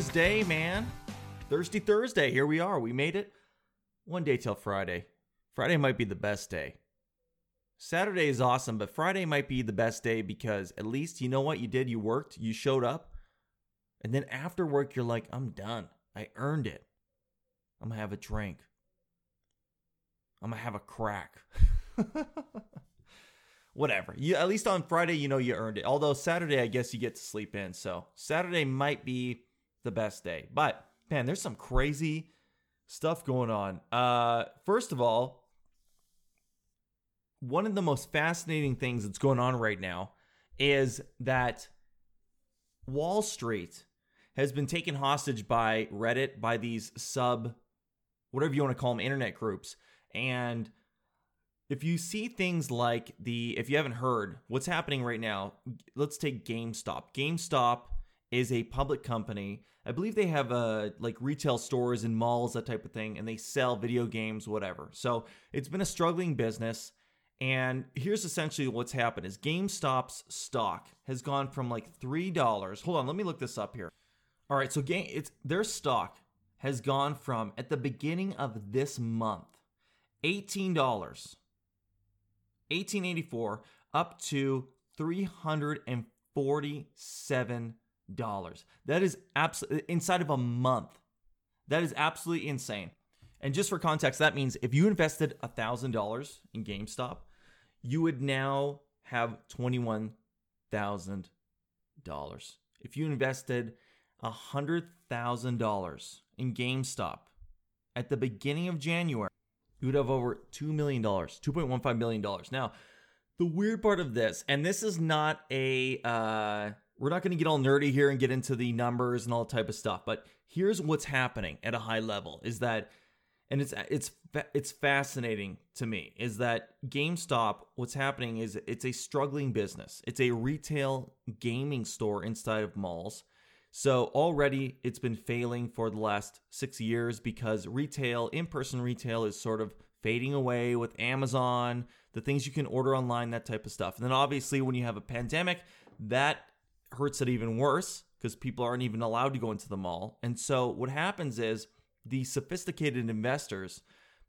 Thursday, man. Thirsty Thursday. Here we are. We made it. One day till Friday. Friday might be the best day. Saturday is awesome, but Friday might be the best day because at least you know what you did. You worked, you showed up, and then after work, you're like, I'm done. I earned it. I'm gonna have a drink. I'm gonna have a crack. Whatever. You at least on Friday, you know you earned it. Although Saturday, I guess you get to sleep in. So Saturday might be the best day. But man, there's some crazy stuff going on. Uh, first of all, one of the most fascinating things that's going on right now is that Wall Street has been taken hostage by Reddit, by these sub, whatever you want to call them, internet groups. And if you see things like the, if you haven't heard, what's happening right now, let's take GameStop. GameStop is a public company. I believe they have uh, like retail stores and malls, that type of thing, and they sell video games, whatever. So it's been a struggling business. And here's essentially what's happened is GameStop's stock has gone from like three dollars. Hold on, let me look this up here. All right, so game it's their stock has gone from at the beginning of this month, eighteen dollars, eighteen eighty four, up to three hundred and forty seven. Dollars that is absolutely inside of a month. That is absolutely insane. And just for context, that means if you invested a $1,000 in GameStop, you would now have $21,000. If you invested a $100,000 in GameStop at the beginning of January, you would have over $2 million, $2.15 million. Now, the weird part of this, and this is not a, uh, we're not going to get all nerdy here and get into the numbers and all type of stuff, but here's what's happening at a high level is that and it's it's it's fascinating to me is that GameStop what's happening is it's a struggling business. It's a retail gaming store inside of malls. So already it's been failing for the last 6 years because retail, in-person retail is sort of fading away with Amazon, the things you can order online, that type of stuff. And then obviously when you have a pandemic, that hurts it even worse because people aren't even allowed to go into the mall. And so what happens is the sophisticated investors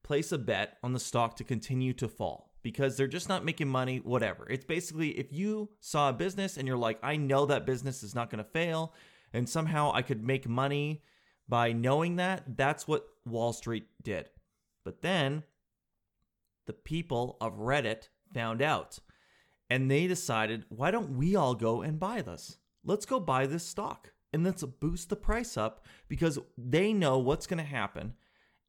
place a bet on the stock to continue to fall because they're just not making money, whatever. It's basically if you saw a business and you're like, I know that business is not going to fail, and somehow I could make money by knowing that, that's what Wall Street did. But then the people of Reddit found out and they decided, why don't we all go and buy this? Let's go buy this stock and let's boost the price up because they know what's going to happen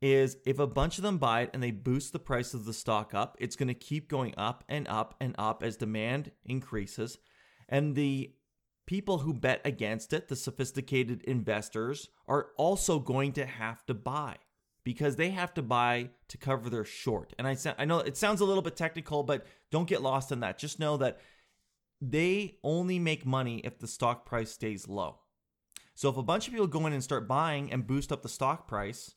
is if a bunch of them buy it and they boost the price of the stock up, it's going to keep going up and up and up as demand increases. And the people who bet against it, the sophisticated investors, are also going to have to buy because they have to buy to cover their short. And I, I know it sounds a little bit technical, but don't get lost in that. Just know that they only make money if the stock price stays low. So if a bunch of people go in and start buying and boost up the stock price,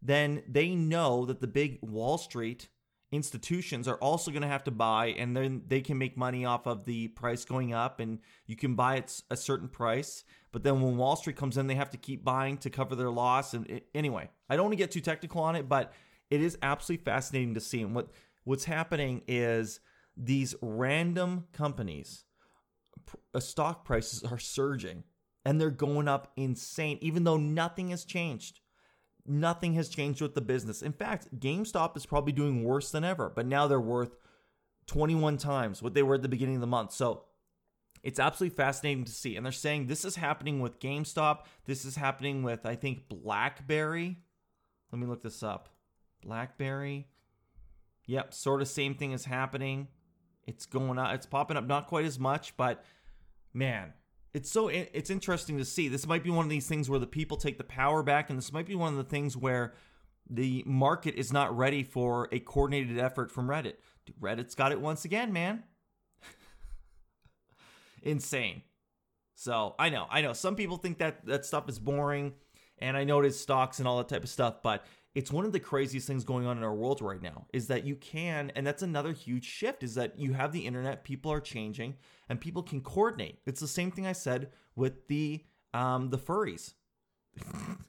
then they know that the big Wall Street institutions are also going to have to buy and then they can make money off of the price going up and you can buy at a certain price but then when wall street comes in they have to keep buying to cover their loss and it, anyway i don't want to get too technical on it but it is absolutely fascinating to see and what what's happening is these random companies uh, stock prices are surging and they're going up insane, even though nothing has changed. Nothing has changed with the business. In fact, GameStop is probably doing worse than ever, but now they're worth 21 times what they were at the beginning of the month. So it's absolutely fascinating to see. And they're saying this is happening with GameStop. This is happening with, I think, Blackberry. Let me look this up. Blackberry. Yep, sort of same thing is happening. It's going up, it's popping up not quite as much, but man, it's so it's interesting to see. This might be one of these things where the people take the power back, and this might be one of the things where the market is not ready for a coordinated effort from Reddit. Reddit's got it once again, man. Insane. So I know, I know. Some people think that that stuff is boring, and I know it is stocks and all that type of stuff, but it's one of the craziest things going on in our world right now is that you can and that's another huge shift is that you have the internet people are changing and people can coordinate it's the same thing i said with the um the furries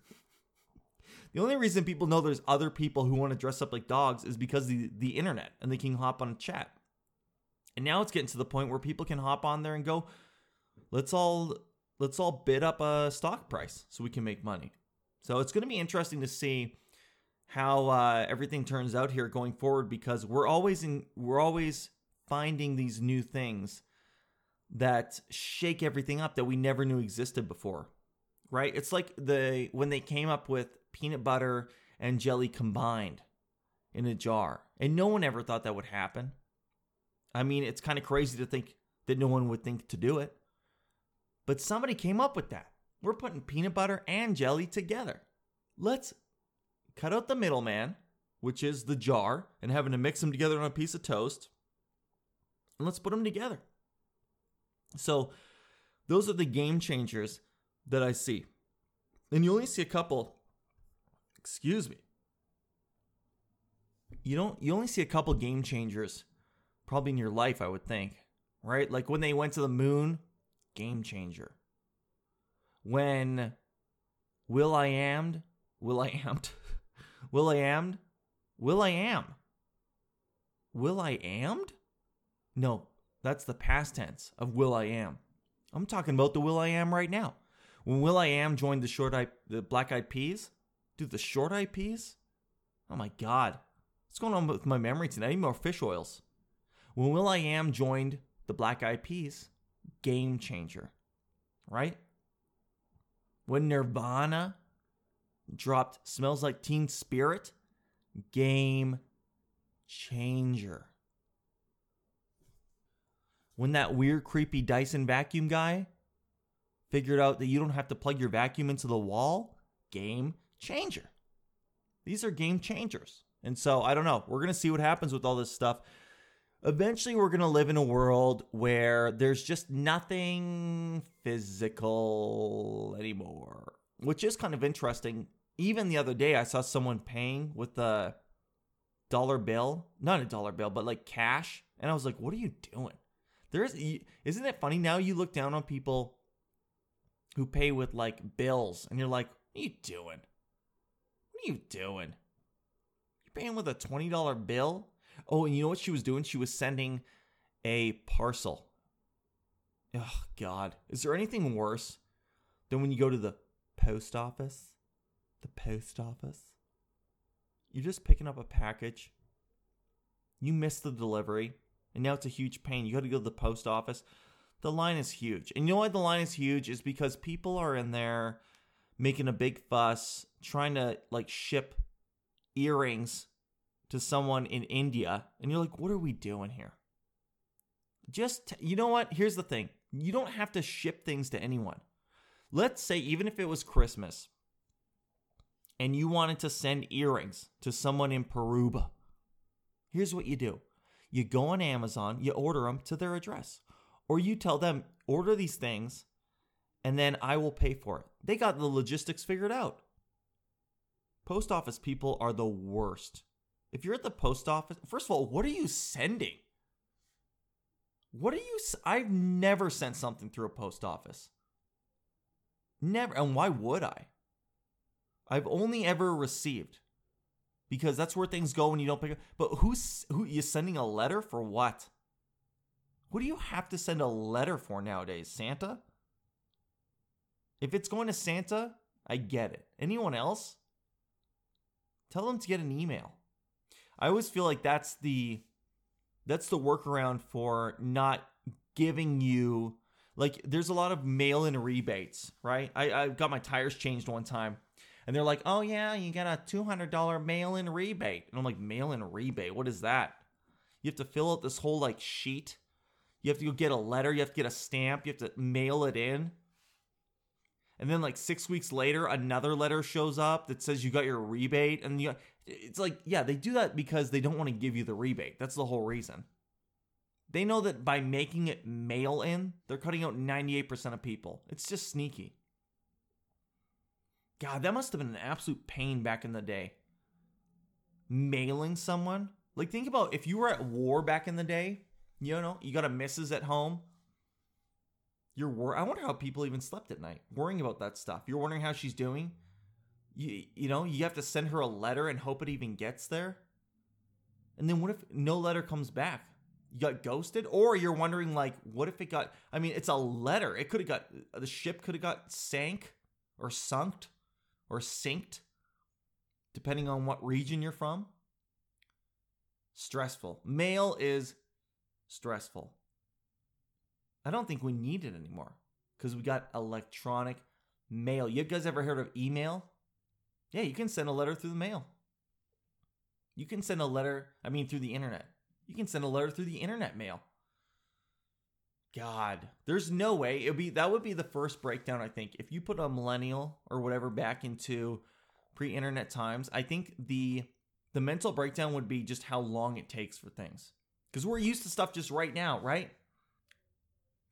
the only reason people know there's other people who want to dress up like dogs is because the the internet and they can hop on a chat. And now it's getting to the point where people can hop on there and go, let's all let's all bid up a stock price so we can make money. So it's going to be interesting to see how uh, everything turns out here going forward because we're always in we're always finding these new things that shake everything up that we never knew existed before. Right? It's like the when they came up with peanut butter and jelly combined in a jar. And no one ever thought that would happen. I mean, it's kind of crazy to think that no one would think to do it. But somebody came up with that. We're putting peanut butter and jelly together. Let's cut out the middleman, which is the jar, and having to mix them together on a piece of toast. And let's put them together. So, those are the game changers that I see. And you only see a couple, excuse me. You don't you only see a couple game changers probably in your life, I would think. Right? Like when they went to the moon, game changer. When Will I Am, Will I Am, Will I Am, Will I Am, Will I Ammed? No, that's the past tense of Will I Am. I'm talking about the Will I Am right now. When Will I Am joined the short eye, the Black Eyed Peas, dude, the short eyed peas. Oh my god, what's going on with my memory tonight? I need more fish oils. When Will I Am joined the Black Eyed Peas, game changer, right? When Nirvana dropped Smells Like Teen Spirit, game changer. When that weird, creepy Dyson vacuum guy figured out that you don't have to plug your vacuum into the wall, game changer. These are game changers. And so I don't know. We're going to see what happens with all this stuff eventually we're going to live in a world where there's just nothing physical anymore, which is kind of interesting. Even the other day, I saw someone paying with a dollar bill, not a dollar bill, but like cash. And I was like, what are you doing? There's, isn't it funny now you look down on people who pay with like bills and you're like, what are you doing? What are you doing? You're paying with a $20 bill? Oh, and you know what she was doing? She was sending a parcel. Oh, God. Is there anything worse than when you go to the post office? The post office? You're just picking up a package. You missed the delivery, and now it's a huge pain. You got to go to the post office. The line is huge. And you know why the line is huge? Is because people are in there making a big fuss, trying to like ship earrings to someone in India and you're like, what are we doing here? Just, you know what? Here's the thing you don't have to ship things to anyone. Let's say, even if it was Christmas and you wanted to send earrings to someone in Peruba, here's what you do you go on Amazon, you order them to their address, or you tell them, order these things and then I will pay for it. They got the logistics figured out. Post office people are the worst. If you're at the post office, first of all, what are you sending? What are you? I've never sent something through a post office. Never. And why would I? I've only ever received because that's where things go when you don't pick up. But who's who? You sending a letter for what? What do you have to send a letter for nowadays? Santa? If it's going to Santa, I get it. Anyone else? Tell them to get an email. I always feel like that's the that's the workaround for not giving you like there's a lot of mail-in rebates, right? I, I got my tires changed one time and they're like, oh yeah, you get a $200 mail-in rebate. And I'm like, mail-in rebate? What is that? You have to fill out this whole like sheet. You have to go get a letter. You have to get a stamp. You have to mail it in. And then like six weeks later, another letter shows up that says you got your rebate. And you, it's like, yeah, they do that because they don't want to give you the rebate. That's the whole reason. They know that by making it mail in, they're cutting out 98% of people. It's just sneaky. God, that must have been an absolute pain back in the day. Mailing someone. Like, think about if you were at war back in the day, you know, you got a missus at home. You're wor- I wonder how people even slept at night, worrying about that stuff. You're wondering how she's doing. You you know, you have to send her a letter and hope it even gets there. And then what if no letter comes back? You got ghosted, or you're wondering like, what if it got? I mean, it's a letter. It could have got the ship could have got sank or sunk or sinked, depending on what region you're from. Stressful. Mail is stressful. I don't think we need it anymore because we got electronic mail. You guys ever heard of email? Yeah, you can send a letter through the mail. You can send a letter, I mean, through the internet. You can send a letter through the internet mail. God, there's no way it would be that would be the first breakdown. I think if you put a millennial or whatever back into pre-internet times, I think the the mental breakdown would be just how long it takes for things. Because we're used to stuff just right now, right?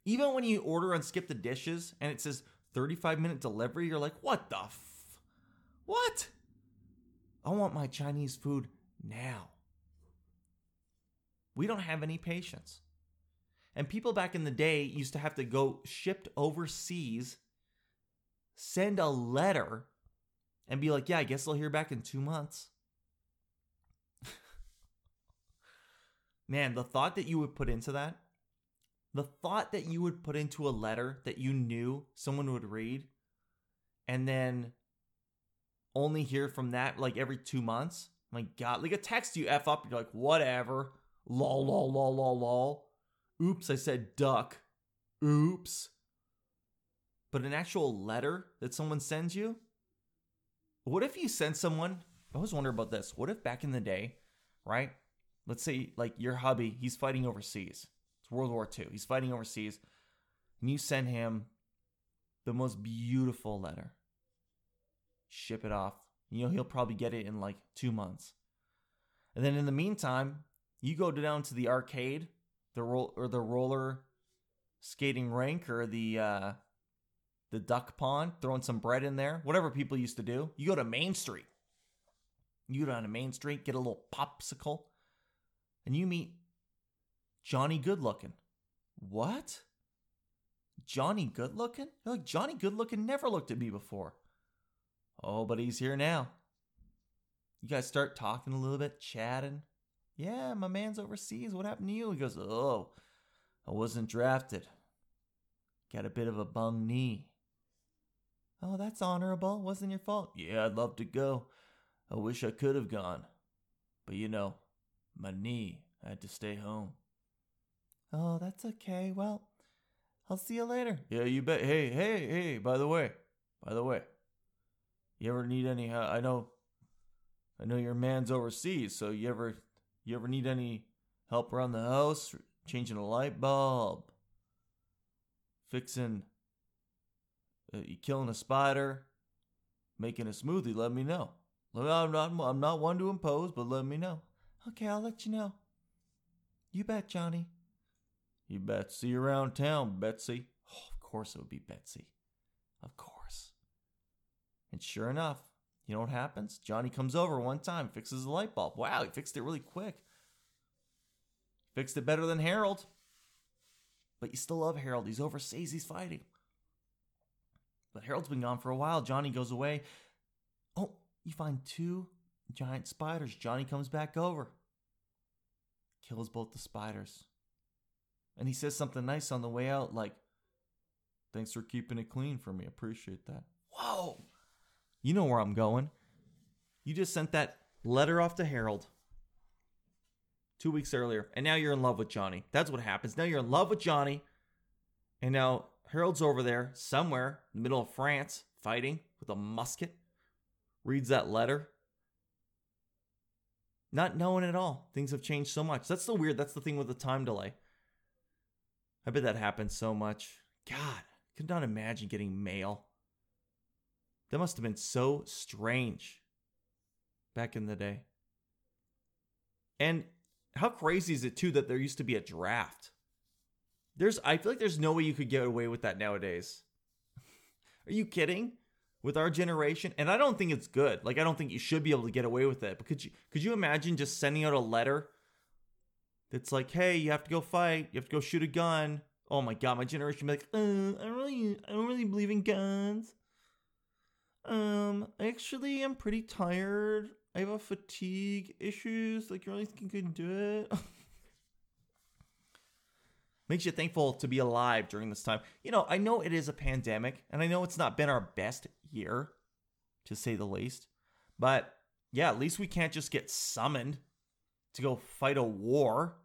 Even when you order on Skip the Dishes and it says 35 minute delivery, you're like, what the f? What? I want my Chinese food now. We don't have any patience. And people back in the day used to have to go shipped overseas, send a letter, and be like, yeah, I guess I'll hear back in two months. Man, the thought that you would put into that, the thought that you would put into a letter that you knew someone would read, and then only hear from that like every two months. My God, like a text you f up, you're like, whatever. Lol, lol, lol, lol, lol. Oops, I said duck. Oops. But an actual letter that someone sends you? What if you send someone? I always wonder about this. What if back in the day, right? Let's say like your hubby, he's fighting overseas. It's World War II. He's fighting overseas. And you send him the most beautiful letter. Ship it off. You know, he'll probably get it in like two months. And then in the meantime, you go down to the arcade, the roll or the roller skating rink or the uh the duck pond, throwing some bread in there, whatever people used to do. You go to Main Street. You go down to Main Street, get a little popsicle, and you meet Johnny Goodlooking. What? Johnny Goodlooking? You're like Johnny Goodlooking never looked at me before. Oh, but he's here now. You guys start talking a little bit, chatting. Yeah, my man's overseas. What happened to you? He goes, Oh, I wasn't drafted. Got a bit of a bung knee. Oh, that's honorable. Wasn't your fault. Yeah, I'd love to go. I wish I could have gone. But you know, my knee. I had to stay home. Oh, that's okay. Well, I'll see you later. Yeah, you bet. Hey, hey, hey, by the way, by the way, you ever need any uh, I know I know your man's overseas, so you ever you ever need any help around the house, changing a light bulb, fixing uh, you killing a spider, making a smoothie, let me know. I'm not, I'm not one to impose, but let me know. Okay, I'll let you know. You bet, Johnny. You bet. See you around town, Betsy. Oh, of course it would be Betsy. Of course. And sure enough, you know what happens? Johnny comes over one time, fixes the light bulb. Wow, he fixed it really quick. Fixed it better than Harold. But you still love Harold. He's overseas, he's fighting. But Harold's been gone for a while. Johnny goes away. Oh, you find two giant spiders. Johnny comes back over, kills both the spiders. And he says something nice on the way out, like, Thanks for keeping it clean for me. Appreciate that. Whoa. You know where I'm going. You just sent that letter off to Harold two weeks earlier, and now you're in love with Johnny. That's what happens. Now you're in love with Johnny, and now Harold's over there somewhere in the middle of France fighting with a musket, reads that letter, not knowing at all. Things have changed so much. That's the weird. That's the thing with the time delay. I bet that happens so much. God, could not imagine getting mail. That must have been so strange back in the day. And how crazy is it too that there used to be a draft? There's I feel like there's no way you could get away with that nowadays. Are you kidding? With our generation, and I don't think it's good. Like I don't think you should be able to get away with it. But could you could you imagine just sending out a letter that's like, "Hey, you have to go fight. You have to go shoot a gun. Oh my god, my generation be like, uh, I don't really, I don't really believe in guns. Um, actually, I'm pretty tired. I have a fatigue issues. Like, you really think you can do it? Makes you thankful to be alive during this time. You know, I know it is a pandemic, and I know it's not been our best year, to say the least. But yeah, at least we can't just get summoned to go fight a war.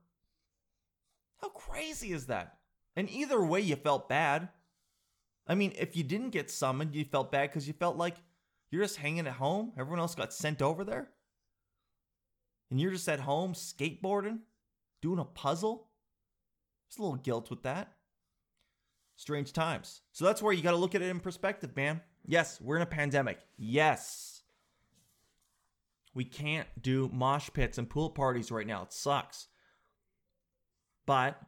How crazy is that? And either way, you felt bad. I mean, if you didn't get summoned, you felt bad because you felt like you're just hanging at home. Everyone else got sent over there. And you're just at home skateboarding, doing a puzzle. There's a little guilt with that. Strange times. So that's where you got to look at it in perspective, man. Yes, we're in a pandemic. Yes. We can't do mosh pits and pool parties right now. It sucks. But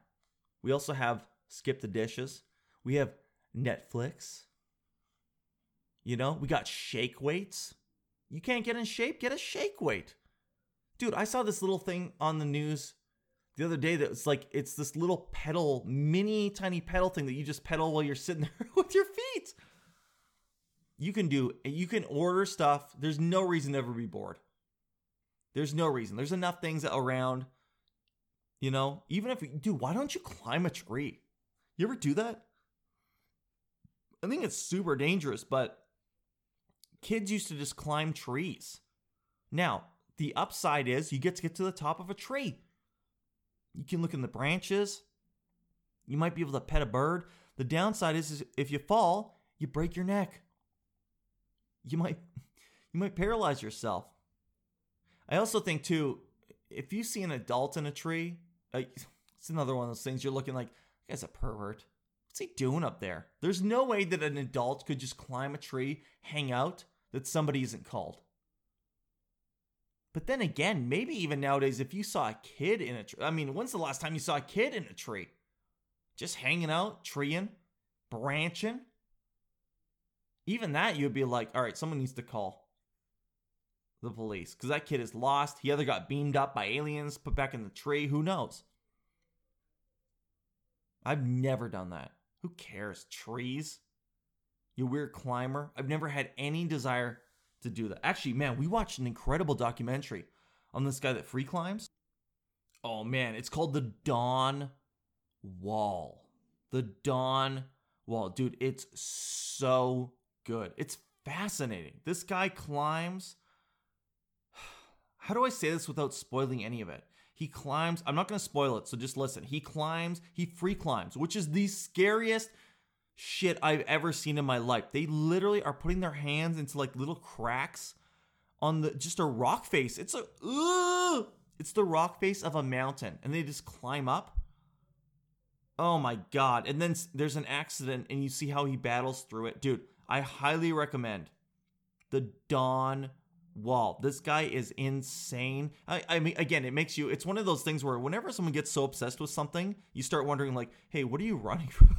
we also have Skip the Dishes. We have Netflix. You know, we got shake weights. You can't get in shape, get a shake weight. Dude, I saw this little thing on the news the other day that was like it's this little pedal, mini tiny pedal thing that you just pedal while you're sitting there with your feet. You can do you can order stuff. There's no reason to ever be bored. There's no reason. There's enough things around. You know, even if dude, why don't you climb a tree? You ever do that? I think it's super dangerous, but kids used to just climb trees. Now, the upside is you get to get to the top of a tree. You can look in the branches. You might be able to pet a bird. The downside is, is if you fall, you break your neck. You might you might paralyze yourself. I also think too, if you see an adult in a tree, uh, it's another one of those things you're looking like, guy's a pervert. What's he doing up there? There's no way that an adult could just climb a tree, hang out, that somebody isn't called. But then again, maybe even nowadays, if you saw a kid in a tree, I mean, when's the last time you saw a kid in a tree? Just hanging out, treeing, branching. Even that, you'd be like, all right, someone needs to call the police because that kid is lost. He either got beamed up by aliens, put back in the tree, who knows? I've never done that. Who cares? Trees? You weird climber. I've never had any desire to do that. Actually, man, we watched an incredible documentary on this guy that free climbs. Oh man, it's called The Dawn Wall. The Dawn Wall. Dude, it's so good. It's fascinating. This guy climbs. How do I say this without spoiling any of it? He climbs. I'm not going to spoil it, so just listen. He climbs, he free climbs, which is the scariest shit I've ever seen in my life. They literally are putting their hands into like little cracks on the just a rock face. It's a uh, it's the rock face of a mountain and they just climb up. Oh my god. And then there's an accident and you see how he battles through it. Dude, I highly recommend The Dawn wall. This guy is insane. I, I mean, again, it makes you. It's one of those things where whenever someone gets so obsessed with something, you start wondering, like, hey, what are you running from?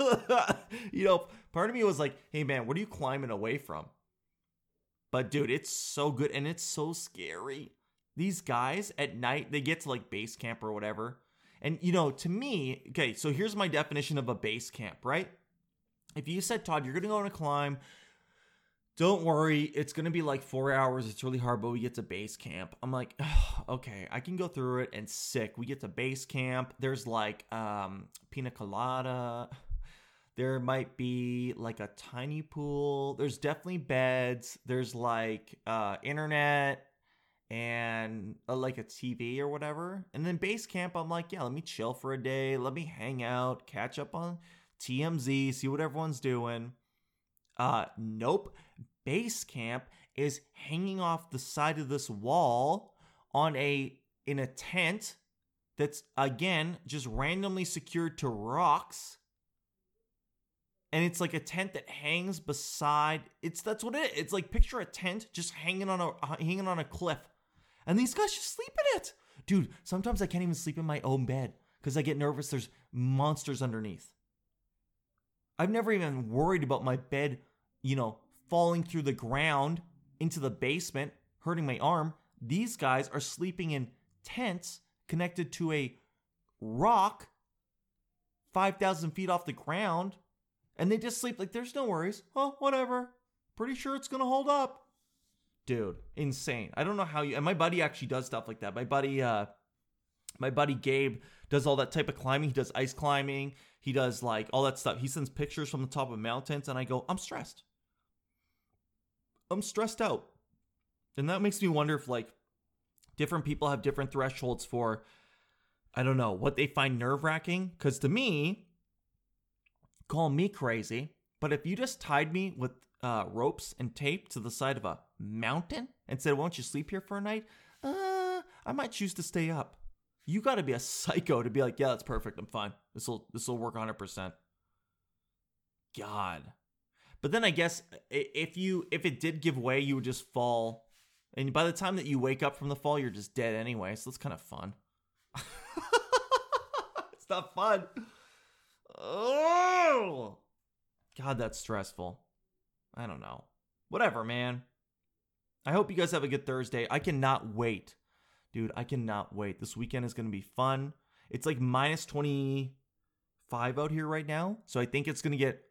you know, part of me was like, hey, man, what are you climbing away from? But dude, it's so good and it's so scary. These guys at night, they get to like base camp or whatever. And you know, to me, okay, so here's my definition of a base camp, right? If you said, Todd, you're gonna go on a climb don't worry, it's gonna be like four hours. It's really hard, but we get to base camp. I'm like, oh, okay, I can go through it and sick. We get to base camp. There's like um pina colada. There might be like a tiny pool. There's definitely beds. There's like uh internet and uh, like a TV or whatever. And then base camp, I'm like, yeah, let me chill for a day. Let me hang out, catch up on TMZ, see what everyone's doing. Uh, nope. Base camp is hanging off the side of this wall on a in a tent that's again just randomly secured to rocks. And it's like a tent that hangs beside it's that's what it is. It's like picture a tent just hanging on a uh, hanging on a cliff. And these guys just sleep in it. Dude sometimes i can't even sleep in my own bed because i get nervous. There's monsters underneath. I've never even worried about my bed you know falling through the ground into the basement, hurting my arm. These guys are sleeping in tents connected to a rock 5,000 feet off the ground and they just sleep like there's no worries. Oh, whatever. Pretty sure it's going to hold up. Dude, insane. I don't know how you and my buddy actually does stuff like that. My buddy uh my buddy Gabe does all that type of climbing. He does ice climbing. He does like all that stuff. He sends pictures from the top of mountains and I go, "I'm stressed. I'm stressed out." And that makes me wonder if like different people have different thresholds for I don't know, what they find nerve-wracking cuz to me call me crazy, but if you just tied me with uh, ropes and tape to the side of a mountain and said, "Won't you sleep here for a night?" Uh, I might choose to stay up. You got to be a psycho to be like, "Yeah, that's perfect. I'm fine. This will this will work 100." percent God, but then I guess if you if it did give way, you would just fall, and by the time that you wake up from the fall, you're just dead anyway. So that's kind of fun. it's not fun. Oh, God, that's stressful. I don't know. Whatever, man. I hope you guys have a good Thursday. I cannot wait. Dude, I cannot wait. This weekend is to be fun. It's like minus 25 out here right now. So I think it's to get,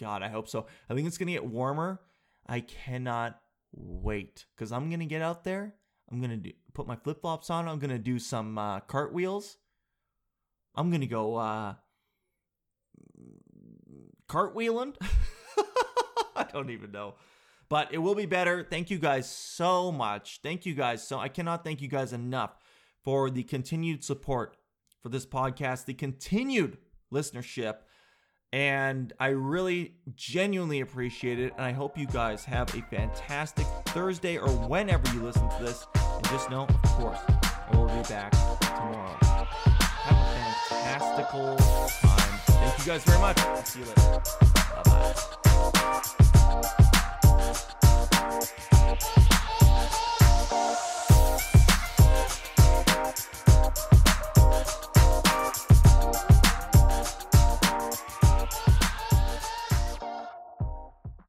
God, I hope so. I think it's going to get warmer. I cannot wait because I'm going to get out there. I'm going to put my flip flops on. I'm going to do some uh, cartwheels. I'm going to go uh, cartwheeling. I don't even know. But it will be better. Thank you guys so much. Thank you guys so I cannot thank you guys enough for the continued support for this podcast, the continued listenership. And I really genuinely appreciate it. And I hope you guys have a fantastic Thursday or whenever you listen to this. And just know, of course, I will be back tomorrow. Have a fantastical time. Thank you guys very much. I'll see you later. Bye bye.